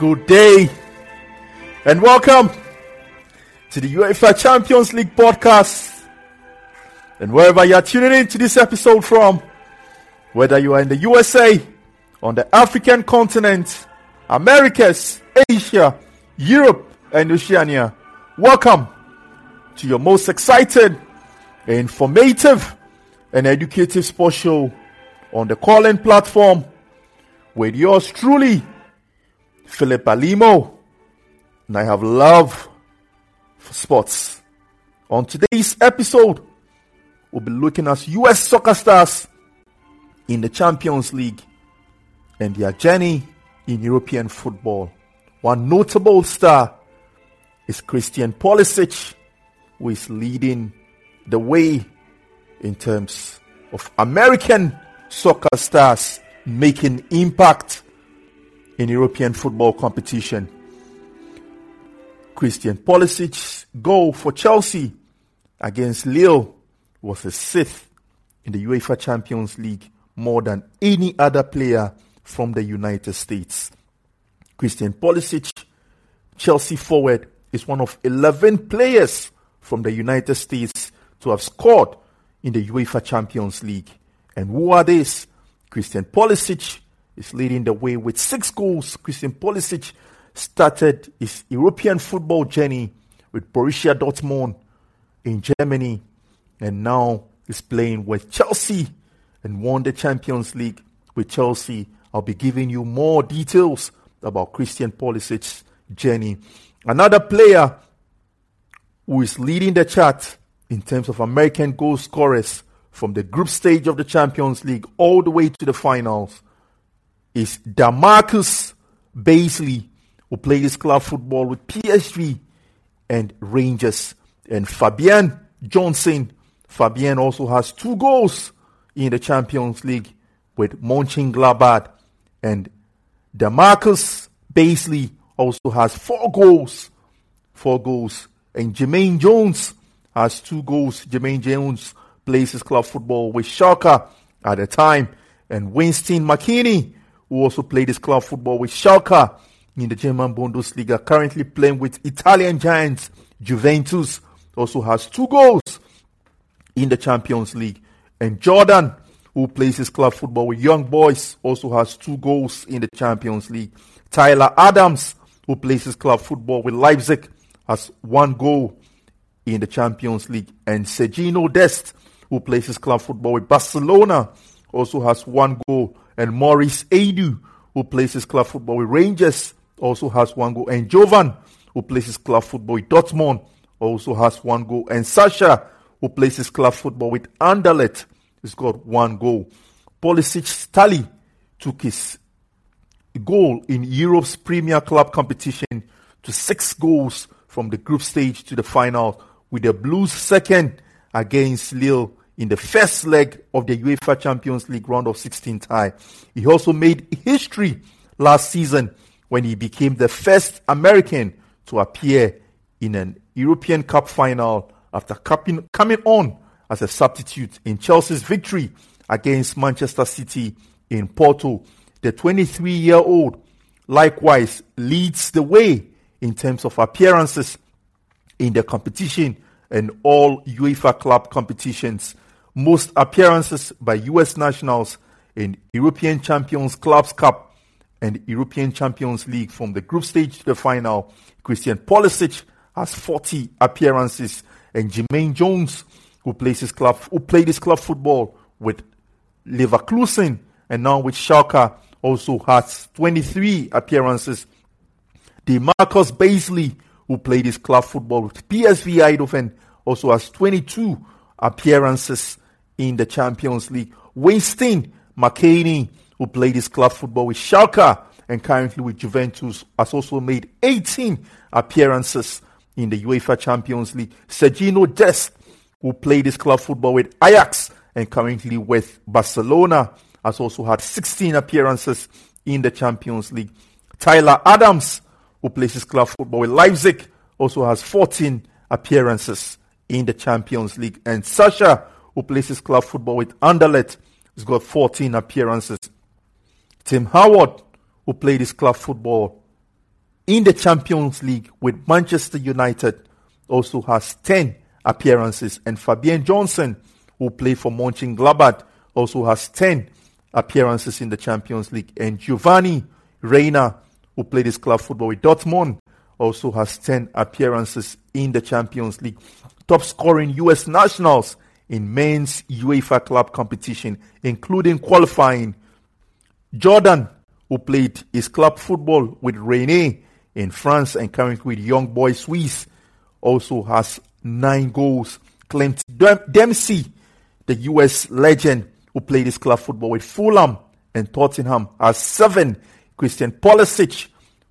good day, and welcome to the UEFA Champions League podcast. And wherever you are tuning in to this episode from, whether you are in the USA, on the African continent, Americas, Asia, Europe, and Oceania, welcome to your most excited, informative, and educative sports show on the Callin platform with yours truly, Philip Alimo. And I have love for sports. On today's episode, we'll be looking at US soccer stars in the Champions League and their journey in European football. One notable star is Christian Pulisic, who is leading the way in terms of American soccer stars making impact in European football competition. Christian Pulisic's goal for Chelsea against Lille was a sixth in the UEFA Champions League more than any other player from the United States. Christian Pulisic, Chelsea forward, is one of 11 players from the United States to have scored in the UEFA Champions League. And who are these? Christian Pulisic is leading the way with six goals. Christian Pulisic started his European football journey with Borussia Dortmund in Germany and now is playing with Chelsea and won the Champions League with Chelsea. I'll be giving you more details about Christian Pulisic's journey. Another player who is leading the chart in terms of American goal scorers from the group stage of the Champions League all the way to the finals is DaMarcus Bassey, who plays club football with PSG and Rangers. And Fabian Johnson. Fabian also has two goals in the Champions League with Mönchengladbach. And DaMarcus Bassey also has four goals. Four goals. And Jermaine Jones has two goals. Jermaine Jones plays his club football with Schalke at the time. And Weston McKennie, who also played his club football with Schalke in the German Bundesliga, currently playing with Italian giants Juventus, also has two goals in the Champions League. And Jordan, who plays his club football with Young Boys, also has two goals in the Champions League. Tyler Adams, who plays his club football with Leipzig, has one goal in the Champions League. And Sergiño Dest, who plays his club football with Barcelona, also has one goal. And Maurice Edu, who plays his club football with Rangers, also has one goal. And Jovan, who plays his club football with Dortmund, also has one goal. And Sacha, who plays his club football with Anderlecht, has got one goal. Pulisic tally took his goal in Europe's Premier Club competition to six goals from the group stage to the final, with the Blues second against Lille in the first leg of the UEFA Champions League round of 16 tie. He also made history last season when he became the first American to appear in an European Cup final after coming on as a substitute in Chelsea's victory against Manchester City in Porto. The 23 year old likewise leads the way in terms of appearances in the competition and all UEFA club competitions. Most appearances by US nationals in European Champions Clubs Cup and European Champions League from the group stage to the final. Christian Pulisic has 40 appearances and Jermaine Jones, who plays his club, who played his club football with Leverkusen and now with Schalke, also has 23 appearances. DaMarcus Bassey, who played his club football with PSV Eindhoven, also has 22 appearances in the Champions League. Weston McKennie, who played his club football with Schalke and currently with Juventus, has also made 18 appearances in the UEFA Champions League. Sergiño Dest, who played his club football with Ajax and currently with Barcelona, has also had 16 appearances in the Champions League. Tyler Adams, who plays his club football with Leipzig, also has 14 appearances in the Champions League. And Sacha, who plays his club football with Anderlecht, has got 14 appearances. Tim Howard, who played his club football in the Champions League with Manchester United also has 10 appearances. And Fabian Johnson, who played for Mönchengladbach, also has 10 appearances in the Champions League. And Giovanni Reyna, who played his club football with Dortmund, also has 10 appearances in the Champions League. Top scoring US nationals in men's UEFA club competition, including qualifying. Jordan, who played his club football with Rennes in France and currently with Young Boys Suisse, also has nine goals. Clint Dempsey, the US legend who played his club football with Fulham and Tottenham, has seven. Christian Pulisic,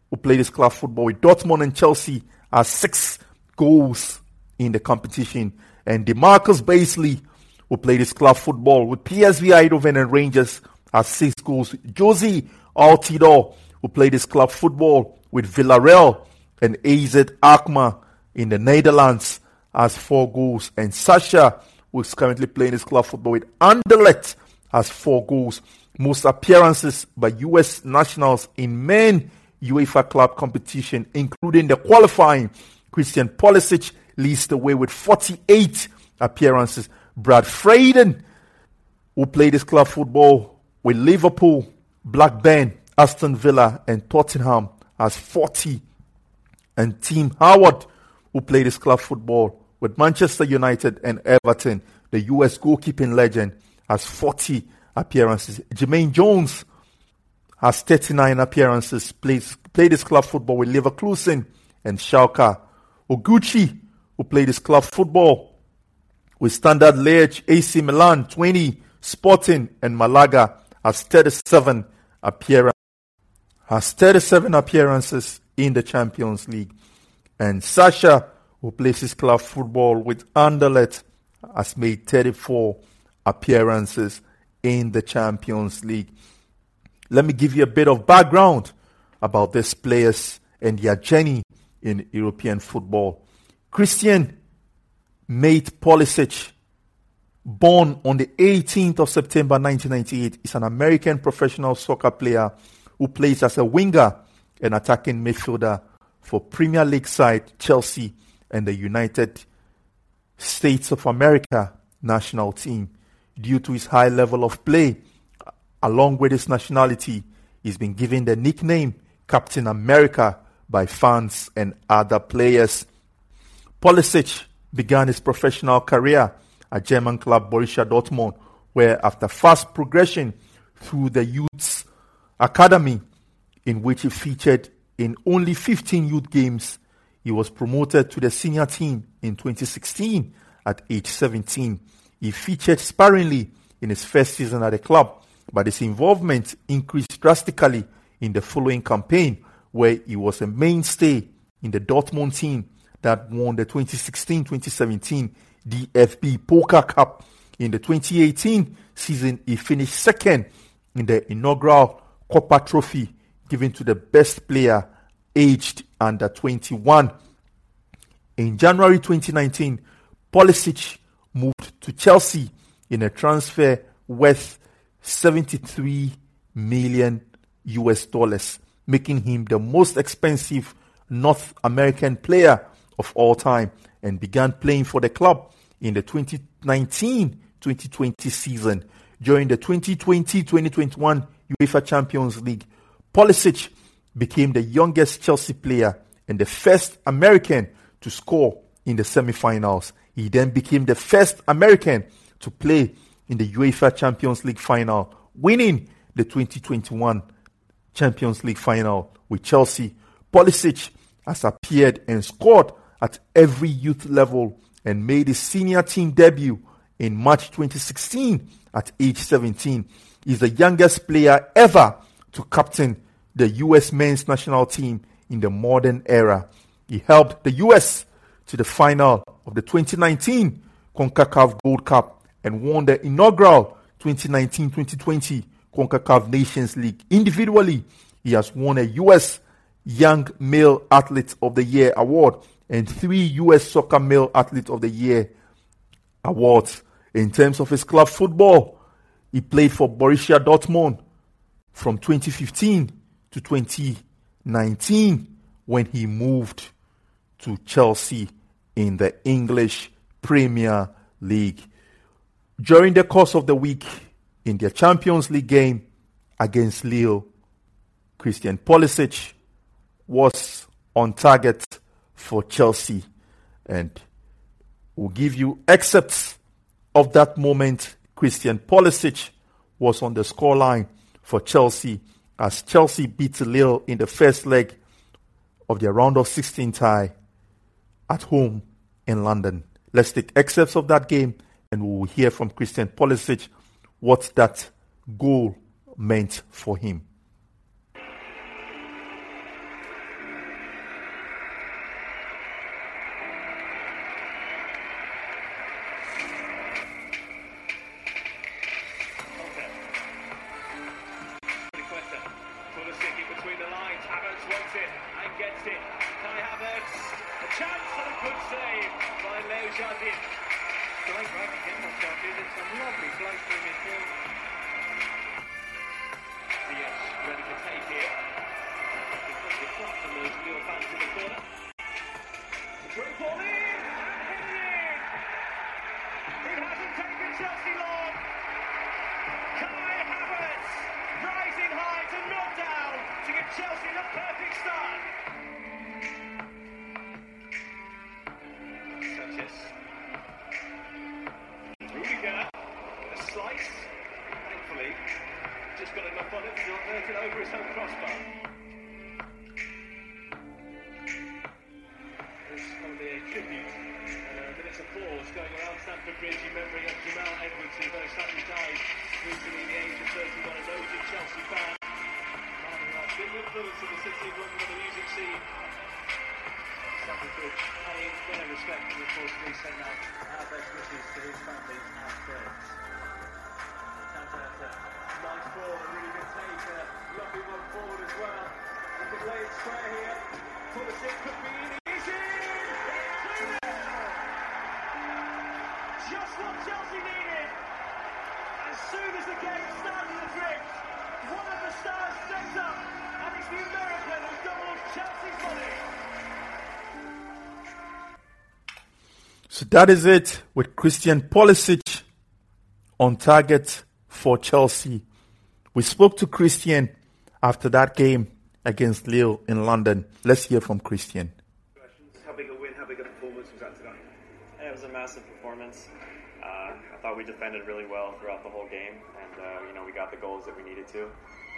who played his club football with Dortmund and Chelsea, has six goals in the competition. And Demarcus Basley, who played his club football with PSV Eindhoven and Rangers, has six goals. Jozy Altidore, who played his club football with Villarreal and AZ Alkmaar in the Netherlands, has four goals. And Sacha, who is currently playing his club football with Anderlecht, has four goals. Most appearances by US nationals in men UEFA club competition, including the qualifying. Christian Pulisic leads the way with 48 appearances. Brad Friedel, who played his club football with Liverpool, Blackburn, Aston Villa, and Tottenham, has 40. And Tim Howard, who played his club football with Manchester United and Everton, the US goalkeeping legend, has 40 appearances. Jermaine Jones has 39 appearances, plays, played his club football with Leverkusen and Schalke. Oguchi, who played his club football with Standard Liège, AC Milan, Twente, Sporting, and Malaga, has 37 appearances. Has 37 appearances in the Champions League. And Sacha, who plays his club football with Anderlecht, has made 34 appearances in the Champions League. Let me give you a bit of background about these players and their journey in European football. Christian Mate Pulisic, born on the 18th of September 1998, is an American professional soccer player who plays as a winger and attacking midfielder for Premier League side Chelsea and the United States of America national team. Due to his high level of play, along with his nationality, he's been given the nickname Captain America by fans and other players. Pulisic began his professional career at German club Borussia Dortmund, where after fast progression through the youth's academy, in which he featured in only 15 youth games, he was promoted to the senior team in 2016 at age 17. He featured sparingly in his first season at the club, but his involvement increased drastically in the following campaign, where he was a mainstay in the Dortmund team that won the 2016-2017 DFB Pokal Cup. In the 2018 season, he finished second in the inaugural Kopa Trophy given to the best player aged under 21. In January 2019, Pulisic moved to Chelsea in a transfer worth 73 million US dollars, making him the most expensive North American player of all time and began playing for the club in the 2019-2020 season. During the 2020-2021 UEFA Champions League, Pulisic became the youngest Chelsea player and the first American to score in the semi-finals. He then became the first American to play in the UEFA Champions League final, winning the 2021 Champions League final with Chelsea. Pulisic has appeared and scored at every youth level and made his senior team debut in March 2016 at age 17. He's the youngest player ever to captain the US men's national team in the modern era. He helped the US to the final of the 2019 CONCACAF Gold Cup and won the inaugural 2019-2020 CONCACAF Nations League. Individually, he has won a US Young Male Athlete of the Year award and three US Soccer Male Athlete of the Year awards. In terms of his club football, he played for Borussia Dortmund from 2015 to 2019, when he moved to Chelsea in the English Premier League. During the course of the week, in their Champions League game against Lille, Christian Pulisic was on target for Chelsea. And we'll give you excerpts of that moment. Christian Pulisic was on the scoreline for Chelsea as Chelsea beat Lille in the first leg of their round of 16 tie at home in London. Let's take excerpts of that game and we will hear from Christian Pulisic what that goal meant for him. Davis and crossbar. This is going to be a tribute. Uh, minutes of applause going around Stamford Bridge in memory of Jamal Edwards, who very sadly died recently at the age of 31, a noted Chelsea fan. Big influence in the city of London on the music scene. Stamford Bridge paying their respect and of course we send out our best wishes to his family and friends. So that is it with Christian Pulisic on target for Chelsea. We spoke to Christian after that game against Lille in London. Let's hear from Christian. How big a win, how big a performance was that today? It was a massive performance. Uh, I thought we defended really well throughout the whole game, and uh, you know we got the goals that we needed to,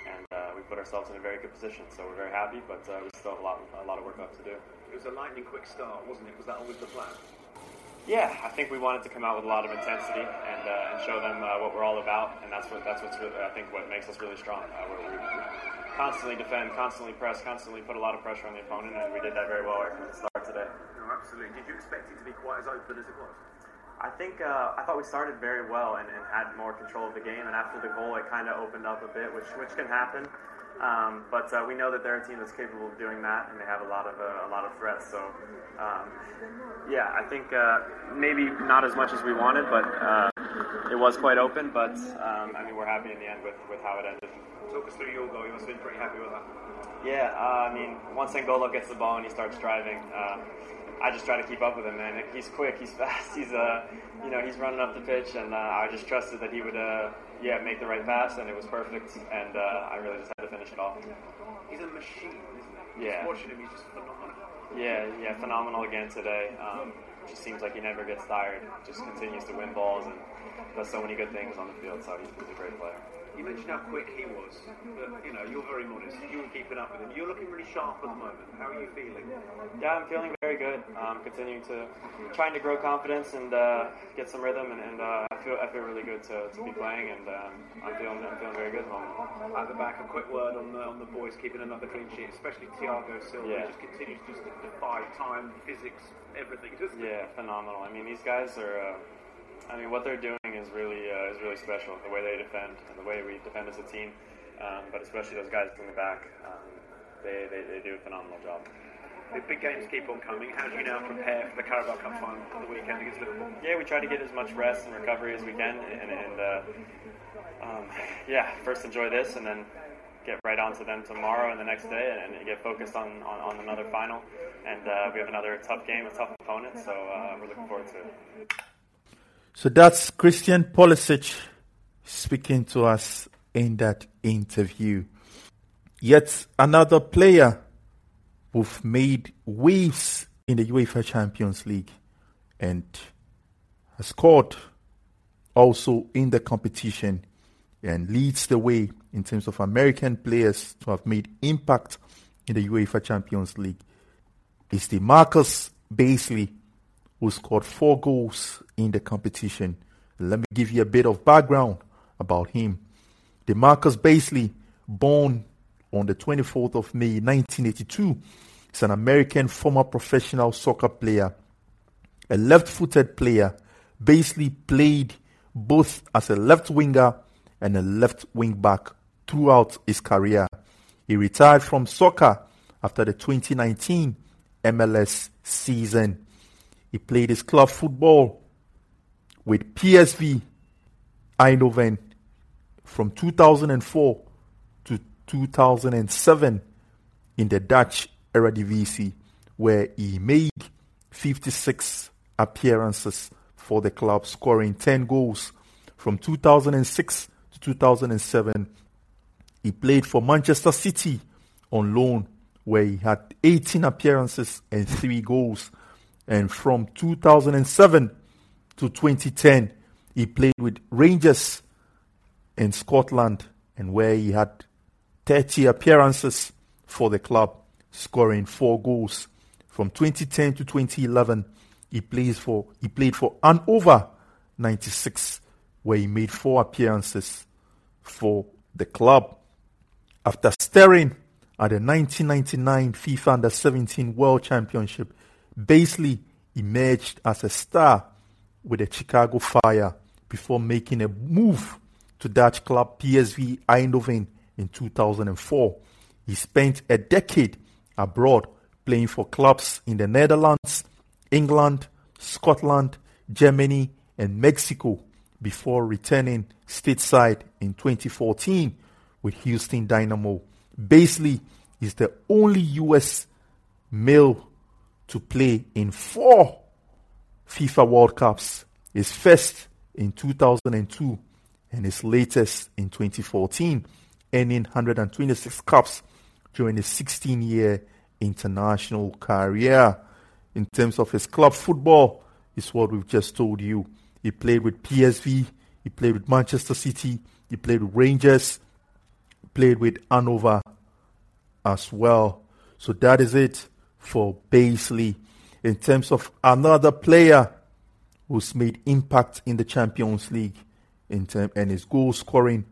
and uh, we put ourselves in a very good position. So we're very happy, but uh, we still have a lot, a lot of work left to do. It was a lightning quick start, wasn't it? Was that always the plan? Yeah, I think we wanted to come out with a lot of intensity and, uh, and show them uh, what we're all about, and that's what that's what's really, I think what makes us really strong. Uh, we, we constantly defend, constantly press, constantly put a lot of pressure on the opponent, and we did that very well right from the start today. No, absolutely. Did you expect it to be quite as open as it was? I think uh, I thought we started very well and, and, had more control of the game, and after the goal, it kind of opened up a bit, which which can happen. Um, but uh, we know that they're a team that's capable of doing that, and they have a lot of uh, a lot of threats. So, um, yeah, I think uh, maybe not as much as we wanted, but uh, it was quite open. But um, I mean, we're happy in the end with, with how it ended. Talk us through your goal. You must have been pretty happy with that. Yeah, uh, I mean, once N'Golo gets the ball and he starts driving, uh, I just try to keep up with him, man. He's quick, he's fast, he's uh, you know, he's running up the pitch, and uh, I just trusted that he would, uh, yeah, make the right pass, and it was perfect, and uh, I really just had to finish it off. He's a machine? Yeah. Just watching him, he's just phenomenal. Yeah, yeah, phenomenal again today. Um, just seems like he never gets tired. Just continues to win balls and does so many good things on the field. So he's, he's a great player. You mentioned how quick he was, but you know you're very modest. You were keeping up with him. You're looking really sharp at the moment. How are you feeling? Yeah, I'm feeling very good. I'm continuing to trying to grow confidence and uh, get some rhythm, and, and uh, I feel I feel really good to, to be playing, and um, I'm feeling I'm feeling very good at the moment. At the back, a quick word on the on the boys keeping another clean sheet, especially Thiago Silva. Yeah. just continues just to defy time, physics, everything. yeah, phenomenal. I mean, these guys are. Uh, I mean, what they're doing is really uh, is really special. The way they defend and the way we defend as a team, um, but especially those guys in the back, um, they, they, they do a phenomenal job. The big games keep on coming. How do you now prepare for the Carabao Cup final for the weekend against Liverpool? Yeah, we try to get as much rest and recovery as we can, and, and uh, um, yeah, first enjoy this, and then get right onto them tomorrow and the next day and, and get focused on, on, on, another final. And uh, we have another tough game, a tough opponent, so uh, we're looking forward to it. So that's Christian Pulisic speaking to us in that interview. Yet another player who've made waves in the UEFA Champions League and has scored also in the competition and leads the way in terms of American players to have made impact in the UEFA Champions League is DaMarcus Bassey, who scored four goals in the competition. Let me give you a bit of background about him. DaMarcus Bassey, born on the 24th of May 1982, is an American former professional soccer player, a left-footed player. Bassey played both as a left winger and a left wing back throughout his career. He retired from soccer after the 2019 MLS season. He played his club football with PSV Eindhoven from 2004 to 2007 in the Dutch Eredivisie, where he made 56 appearances for the club, scoring 10 goals. From 2006 to 2007, he played for Manchester City on loan, where he had 18 appearances and 3 goals. And from 2007 to 2010, he played with Rangers in Scotland, and where he had 30 appearances for the club, scoring 4 goals. From 2010 to 2011, he plays for he played for Hannover 96, where he made four appearances for the club. After staring at the 1999 FIFA Under 17 World Championship, Bassey emerged as a star with the Chicago Fire before making a move to Dutch club PSV Eindhoven in 2004. He spent a decade abroad playing for clubs in the Netherlands, England, Scotland, Germany, and Mexico before returning stateside in 2014 with Houston Dynamo. Bassey is the only US male to play in four FIFA World Cups, his first in 2002 and his latest in 2014, earning 126 caps during his 16 year international career in terms of his club football is what we've just told you. He played with PSV, he played with Manchester City, he played with Rangers, played with Hannover as well. So that is it for Bassey. In terms of another player who's made impact in the Champions League in term, and his goal scoring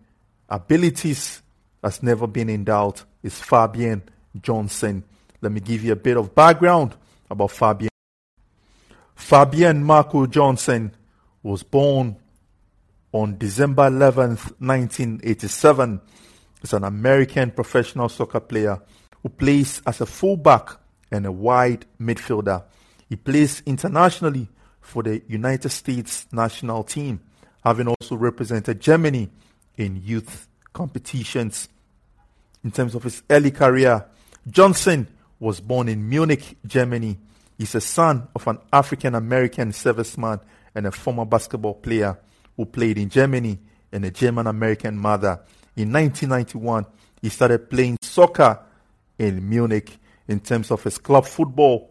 abilities has never been in doubt is Fabian Johnson. Let me give you a bit of background about Fabian. Fabian Marco Johnson was born on December 11th, 1987. He's an American professional soccer player who plays as a fullback and a wide midfielder. He plays internationally for the United States national team, having also represented Germany in youth competitions. In terms of his early career, Johnson was born in Munich, Germany. He's a son of an African American serviceman and a former basketball player who played in Germany and a German American mother. In 1991, he started playing soccer in Munich in terms of his club football.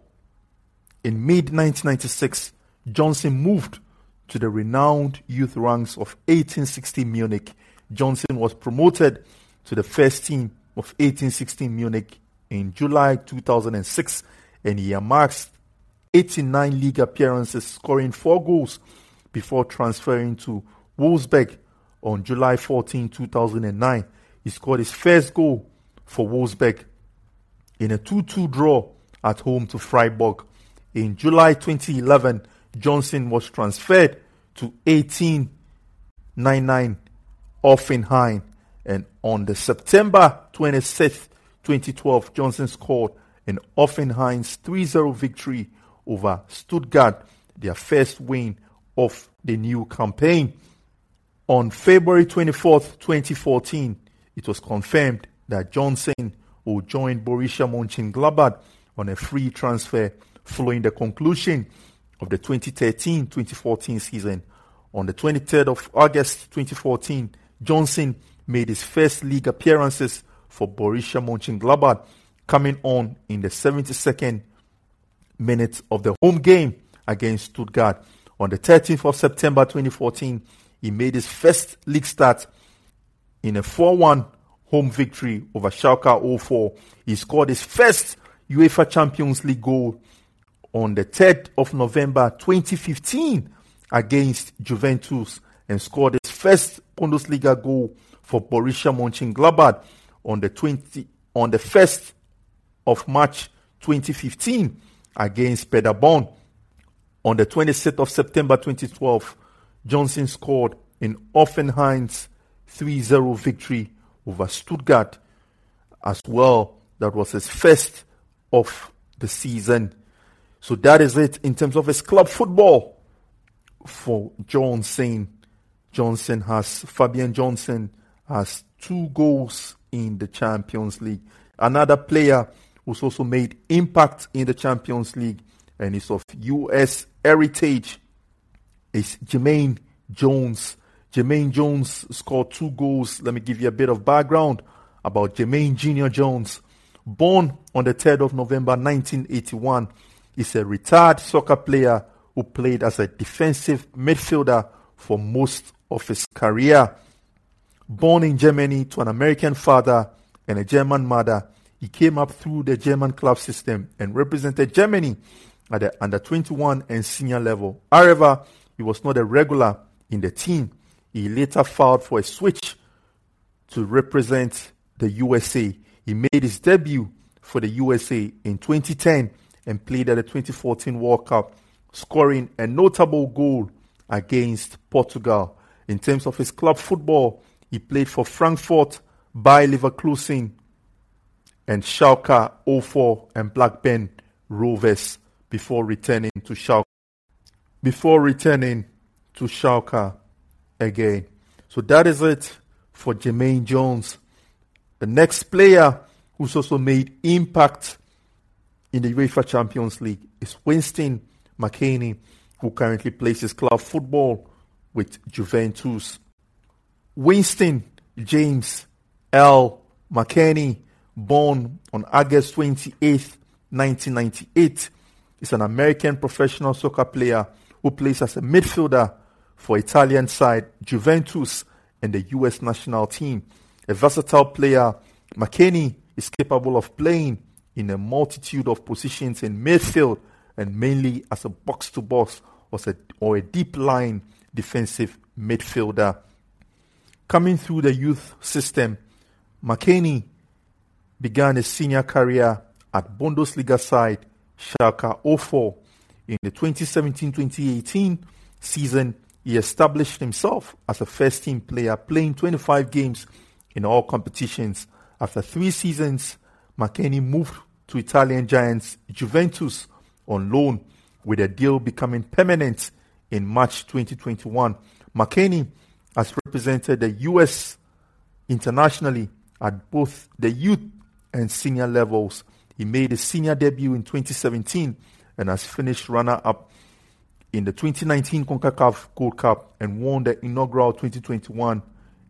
In mid 1996, Johnson moved to the renowned youth ranks of 1860 Munich. Johnson was promoted to the first team of 1860 Munich in July 2006 and he amassed 89 league appearances, scoring four goals before transferring to Wolfsburg on July 14, 2009. He scored his first goal for Wolfsburg in a 2 2 draw at home to Freiburg. In July 2011, Johnson was transferred to 1899 Hoffenheim, and on the September 26th, 2012, Johnson scored in Hoffenheim's 3 0 victory over Stuttgart, their first win of the new campaign. On February 24th, 2014, it was confirmed that Johnson will join Borussia Mönchengladbach on a free transfer following the conclusion of the 2013-2014 season. On the 23rd of August 2014, Johnson made his first league appearances for Borussia Mönchengladbach, coming on in the 72nd minute of the home game against Stuttgart. On the 13th of September 2014, he made his first league start in a 4-1 home victory over Schalke 04. He scored his first UEFA Champions League goal on the 3rd of November 2015 against Juventus and scored his first Bundesliga goal for Borussia Mönchengladbach on the 20 on the 1st of March 2015 against Paderborn. On the 26th of September 2012, Johnson scored in Hoffenheim's 3-0 victory over Stuttgart as well. That was his first of the season. So that is it in terms of his club football for Johnson. Johnson has Fabian Johnson has two goals in the Champions League. Another player who's also made impact in the Champions League and is of US heritage is Jermaine Jones. Jermaine Jones scored two goals. Let me give you a bit of background about Jermaine Junior Jones. Born on the 3rd of November 1981, is a retired soccer player who played as a defensive midfielder for most of his career. Born in Germany to an American father and a German mother, he came up through the German club system and represented Germany at the under 21 and senior level. However, he was not a regular in the team. He later filed for a switch to represent the USA. He made his debut for the USA in 2010 and played at the 2014 World Cup, scoring a notable goal against Portugal. In terms of his club football, he played for Frankfurt, Bayer Leverkusen, and Schalke 04 and Blackburn Rovers before returning to Schalke. Before returning to Schalke again. So that is it for Jermaine Jones. The next player who's also made impact in the UEFA Champions League is Weston McKennie, who currently plays his club football with Juventus. Weston James Earl McKennie, born on August 28, 1998, is an American professional soccer player who plays as a midfielder for Italian side Juventus and the US national team. A versatile player, McKennie is capable of playing in a multitude of positions in midfield and mainly as a box to box or a deep line defensive midfielder. Coming through the youth system, McKennie began his senior career at Bundesliga side Schalke 04. In the 2017-2018 season, he established himself as a first team player, playing 25 games in all competitions. After three seasons, McKennie moved to Italian giants Juventus on loan, with a deal becoming permanent in March 2021. McKennie has represented the US internationally at both the youth and senior levels. He made his senior debut in 2017 and has finished runner up in the 2019 CONCACAF Gold Cup and won the inaugural 2021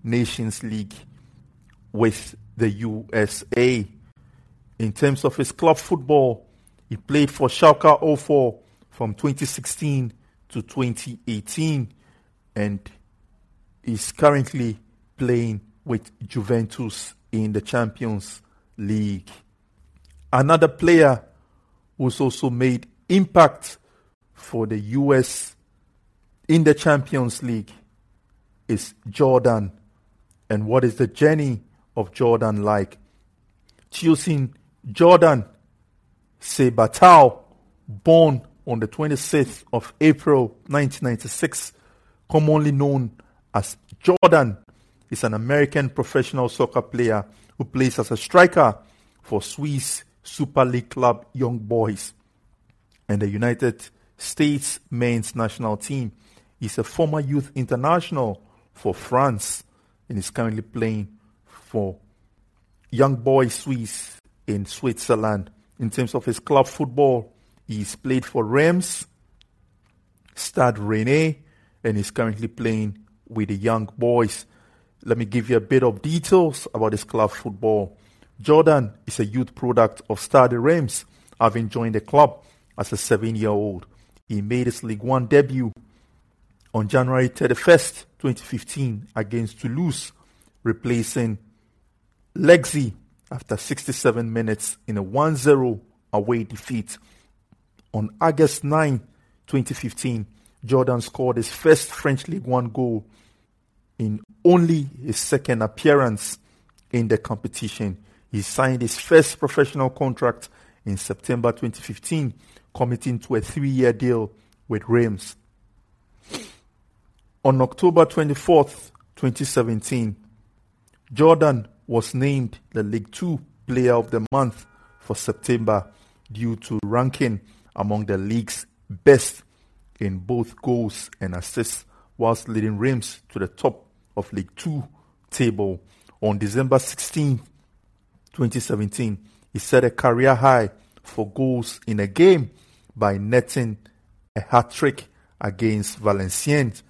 Nations League with the USA. In terms of his club football, he played for Schalke 04 from 2016 to 2018 and is currently playing with Juventus in the Champions League. Another player who's also made impact for the US in the Champions League is Jordan. And what is the journey of Jordan like? Choosing Jordan Siebatcheu, born on the 26th of April 1996, commonly known as Jordan, is an American professional soccer player who plays as a striker for Swiss Super League club Young Boys and the United States men's national team. He's a former youth international for France and is currently playing for young boy Swiss in Switzerland. In terms of his club football, he's played for Reims, Stade Rennais, and is currently playing with the young boys. Let me give you a bit of details about his club football. Jordan is a youth product of Stade Reims, having joined the club as a seven year old. He made his League One debut on January 31st, 2015, against Toulouse, replacing Lexi after 67 minutes in a 1 0 away defeat. On August 9, 2015, Jordan scored his first French League One goal in only his second appearance in the competition. He signed his first professional contract in September 2015, committing to a three year deal with Reims. On October 24th, 2017, Jordan was named the League Two Player of the Month for September due to ranking among the league's best in both goals and assists, whilst leading Reims to the top of League Two table. On December 16, 2017, he set a career high for goals in a game by netting a hat trick against Valenciennes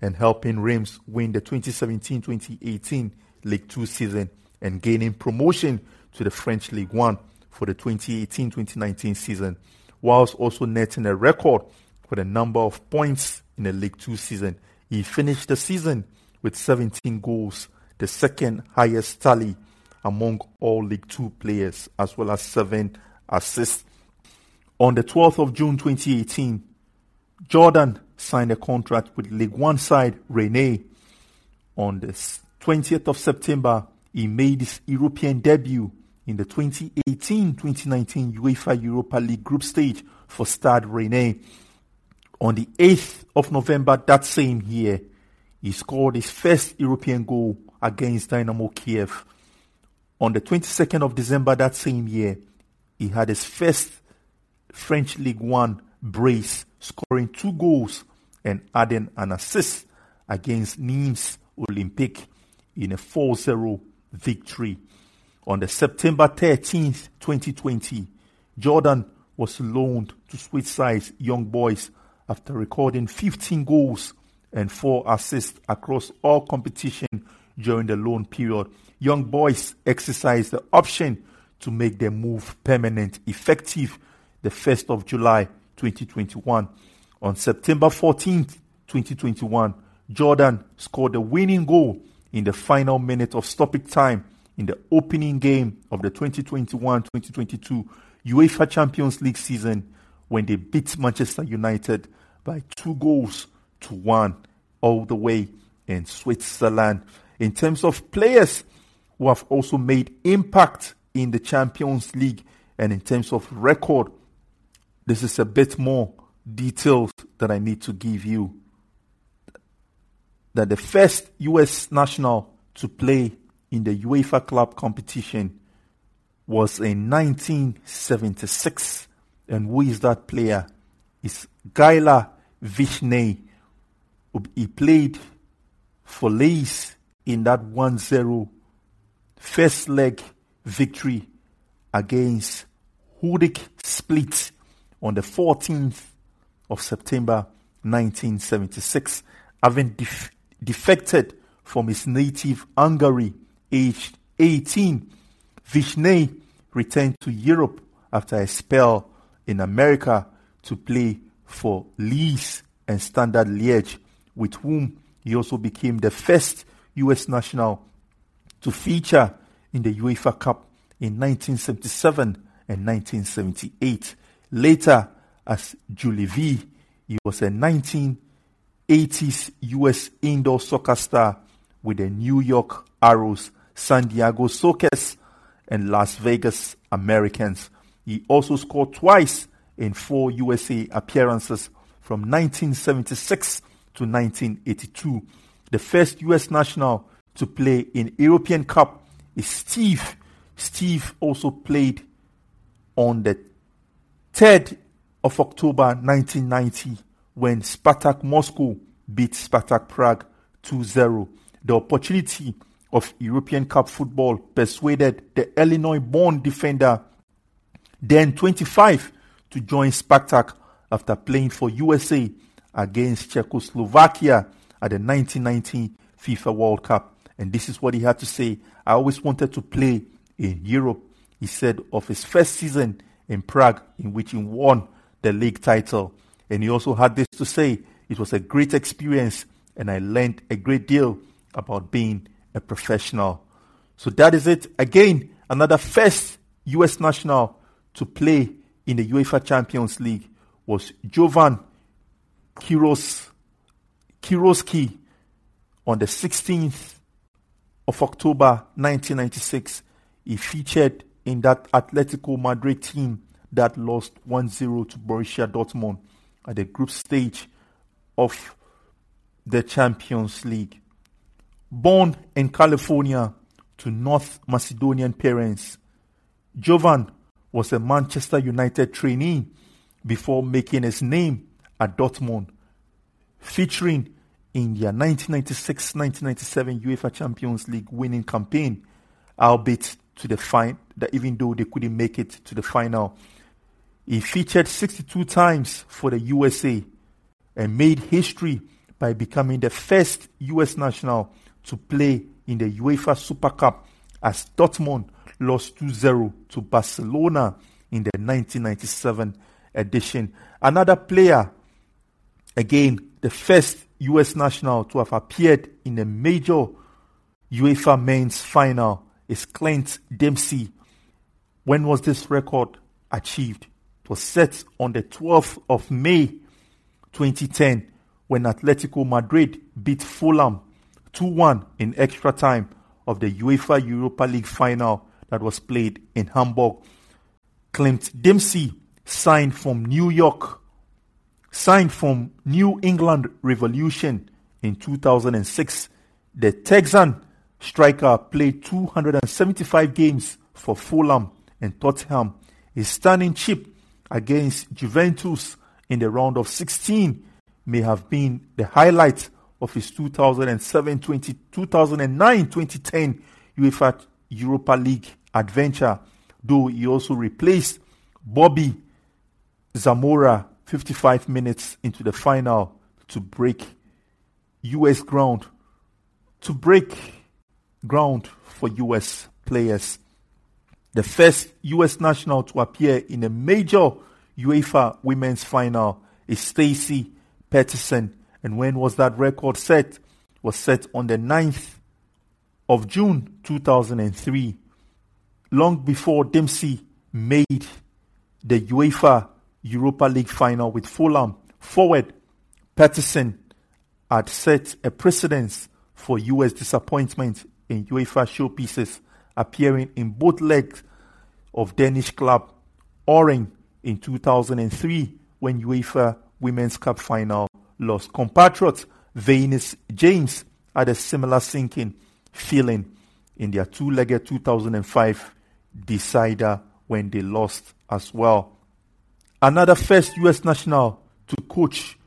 and helping Reims win the 2017-2018 League Two season and gaining promotion to the French League One for the 2018-2019 season, whilst also netting a record for the number of points in the League Two season. He finished the season with 17 goals, the second highest tally among all League Two players, as well as seven assists. On the 12th of June 2018, Jordan signed a contract with League One side Rennes. On the 20th of September, he made his European debut in the 2018-2019 UEFA Europa League group stage for Stade Rennes. On the 8th of November that same year, he scored his first European goal against Dynamo Kiev. On the 22nd of December that same year, he had his first French League One brace, scoring two goals and adding an assist against Nîmes Olympique in a 4-0 victory. On the September 13th, 2020, Jordan was loaned to Swiss Switchside's Young Boys after recording 15 goals and 4 assists across all competition during the loan period. Young Boys exercise the option to make their move permanent effective the 1st of July 2021. On September 14th, 2021, Jordan scored the winning goal in the final minute of stoppage time in the opening game of the 2021-2022 UEFA Champions League season when they beat Manchester United by two goals to one all the way in Switzerland. In terms of players who have also made impact in the Champions League and in terms of record, this is a bit more details that I need to give you. That the first US national to play in the UEFA club competition was in 1976. And who is that player? It's Gaila Vichny. He played for Lens in that 1 0 first leg victory against Hajduk Split on the 14th of September 1976, having def- defected from his native Hungary aged 18. Vichny returned to Europe after a spell in America to play for Lens and Standard Liège, with whom he also became the first US national to feature in the UEFA Cup in 1977 and 1978. Later, as Julie Veee, he was a 1980s US indoor soccer star with the New York Arrows, San Diego Sockers, and Las Vegas Americans. He also scored twice in four USA appearances from 1976 to 1982. The first US national to play in European Cup is Steve. Steve also played on the 3rd of October 1990 when Spartak Moscow beat Spartak Prague 2-0. The opportunity of European Cup football persuaded the Illinois born defender, then 25, to join Spartak after playing for USA against Czechoslovakia at the 1990 FIFA World Cup. And this is what he had to say. I always wanted to play in Europe, he said of his first season in Prague, in which he won the league title. And he also had this to say it was a great experience, and I learned a great deal about being a professional. So that is it. Again, another first US national to play in the UEFA Champions League was Jovan Kiros, Kirovski on the 16th of October 1996. He featured in that Atletico Madrid team that lost 1-0 to Borussia Dortmund at the group stage of the Champions League. Born in California to North Macedonian parents, Jovan was a Manchester United trainee before making his name at Dortmund, featuring in their 1996-1997 UEFA Champions League winning campaign, albeit to the final, that even though they couldn't make it to the final. He featured 62 times for the USA and made history by becoming the first US national to play in the UEFA Super Cup as Dortmund lost 2-0 to Barcelona in the 1997 edition. Another player, again, the first US national to have appeared in a major UEFA men's final is Clint Dempsey. When was this record achieved? It was set on the 12th of May 2010 when Atletico Madrid beat Fulham 2-1 in extra time of the UEFA Europa League final that was played in Hamburg. Clint Dempsey signed from New York, signed from New England Revolution in 2006. The Texan striker played 275 games for Fulham and Tottenham. His stunning chip against Juventus in the round of 16 may have been the highlight of his 2007 2009 2010 UEFA Europa League adventure, though he also replaced Bobby Zamora 55 minutes into the final to break US ground to break ground for US players. The first US national to appear in a major UEFA women's final is Stacy Peterson. And when was that record set? It was set on the 9th of June 2003. Long before Dempsey made the UEFA Europa League final with Fulham, forward Peterson had set a precedence for US disappointment in UEFA showpieces, appearing in both legs of Danish club Orient in 2003 when UEFA Women's Cup final lost. Compatriot Venus James had a similar sinking feeling in their two-legged 2005 decider when they lost as well. Another first US national to coach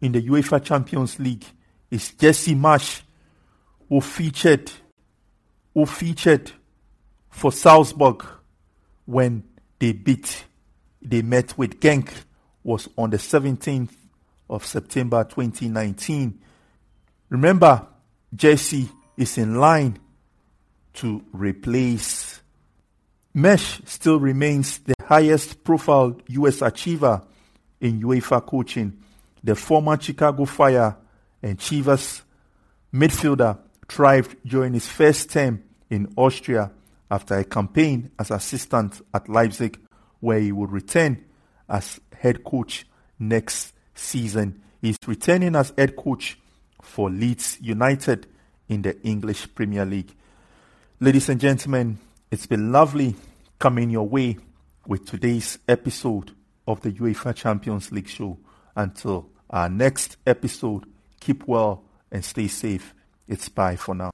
in the UEFA Champions League is Jesse Marsch, who featured who featured for Salzburg when they beat they met with Genk was on the 17th of September 2019. Remember, Jesse is in line to replace. Marsch still remains the highest profile US achiever in UEFA coaching. The former Chicago Fire and Chivas midfielder thrived during his first term in Austria after a campaign as assistant at Leipzig, where he would return as head coach next season. He's returning as head coach for Leeds United in the English Premier League. Ladies and gentlemen, it's been lovely coming your way with today's episode of the UEFA Champions League show. Until our next episode, keep well and stay safe. It's bye for now.